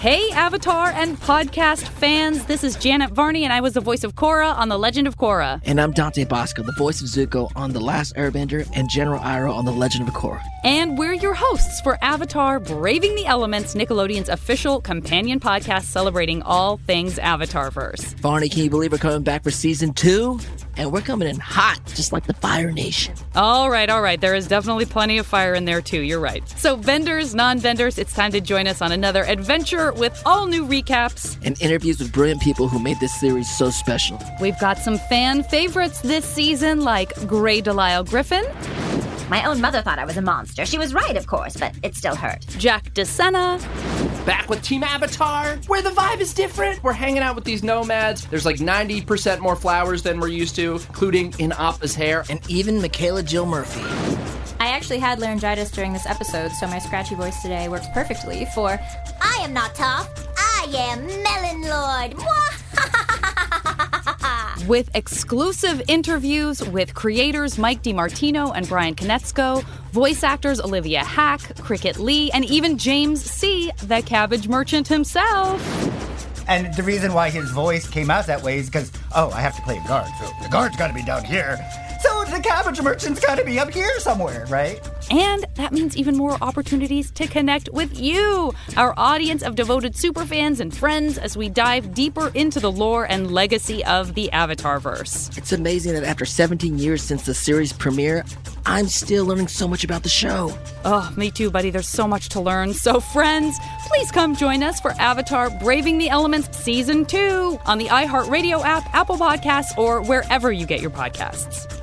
Hey, Avatar and podcast fans. This is Janet Varney, and I was the voice of Korra on The Legend of Korra. And I'm Dante Basco, the voice of Zuko on The Last Airbender and General Iroh on The Legend of Korra. And we're your hosts for Avatar Braving the Elements, Nickelodeon's official companion podcast celebrating all things Avatarverse. Varney, can you believe we're coming back for season two? And we're coming in hot, just like the Fire Nation. All right, all right. There is definitely plenty of fire in there, too. You're right. So, benders, non benders, it's time to join us on another adventure with all new recaps and interviews with brilliant people who made this series so special. We've got some fan favorites this season, like Grey Delisle Griffin. My own mother thought I was a monster. She was right, of course, but it still hurt. Jack DeSena. Back with Team Avatar, where the vibe is different. We're hanging out with these nomads. There's like 90% more flowers than we're used to, including in Appa's hair. And even Michaela Jill Murphy. I actually had laryngitis during this episode, so my scratchy voice today works perfectly for I am not tough. I am Melon Lord. With exclusive interviews with creators Mike DiMartino and Brian Konietzko, voice actors Olivia Hack, Cricket Lee, and even James Sie, the cabbage merchant himself. And the reason why his voice came out that way is because, oh, I have to play a guard, so the guard's got to be down here. So the cabbage merchant's got to be up here somewhere, right? And that means even more opportunities to connect with you, our audience of devoted superfans and friends, as we dive deeper into the lore and legacy of the Avatarverse. It's amazing that after 17 years since the series premiere, I'm still learning so much about the show. Oh, me too, buddy. There's so much to learn. So, friends, please come join us for Avatar Braving the Elements Season 2 on the iHeartRadio app, Apple Podcasts, or wherever you get your podcasts.